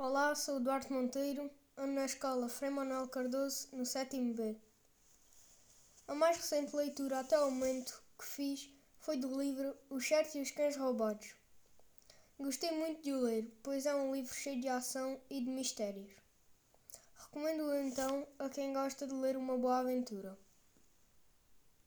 Olá, sou o Duarte Monteiro, ando na escola Frei Manuel Cardoso, no 7 B. A mais recente leitura até o momento que fiz foi do livro Os Certos e os Cães Roubados. Gostei muito de o ler, pois é um livro cheio de ação e de mistérios. Recomendo-o então a quem gosta de ler uma boa aventura.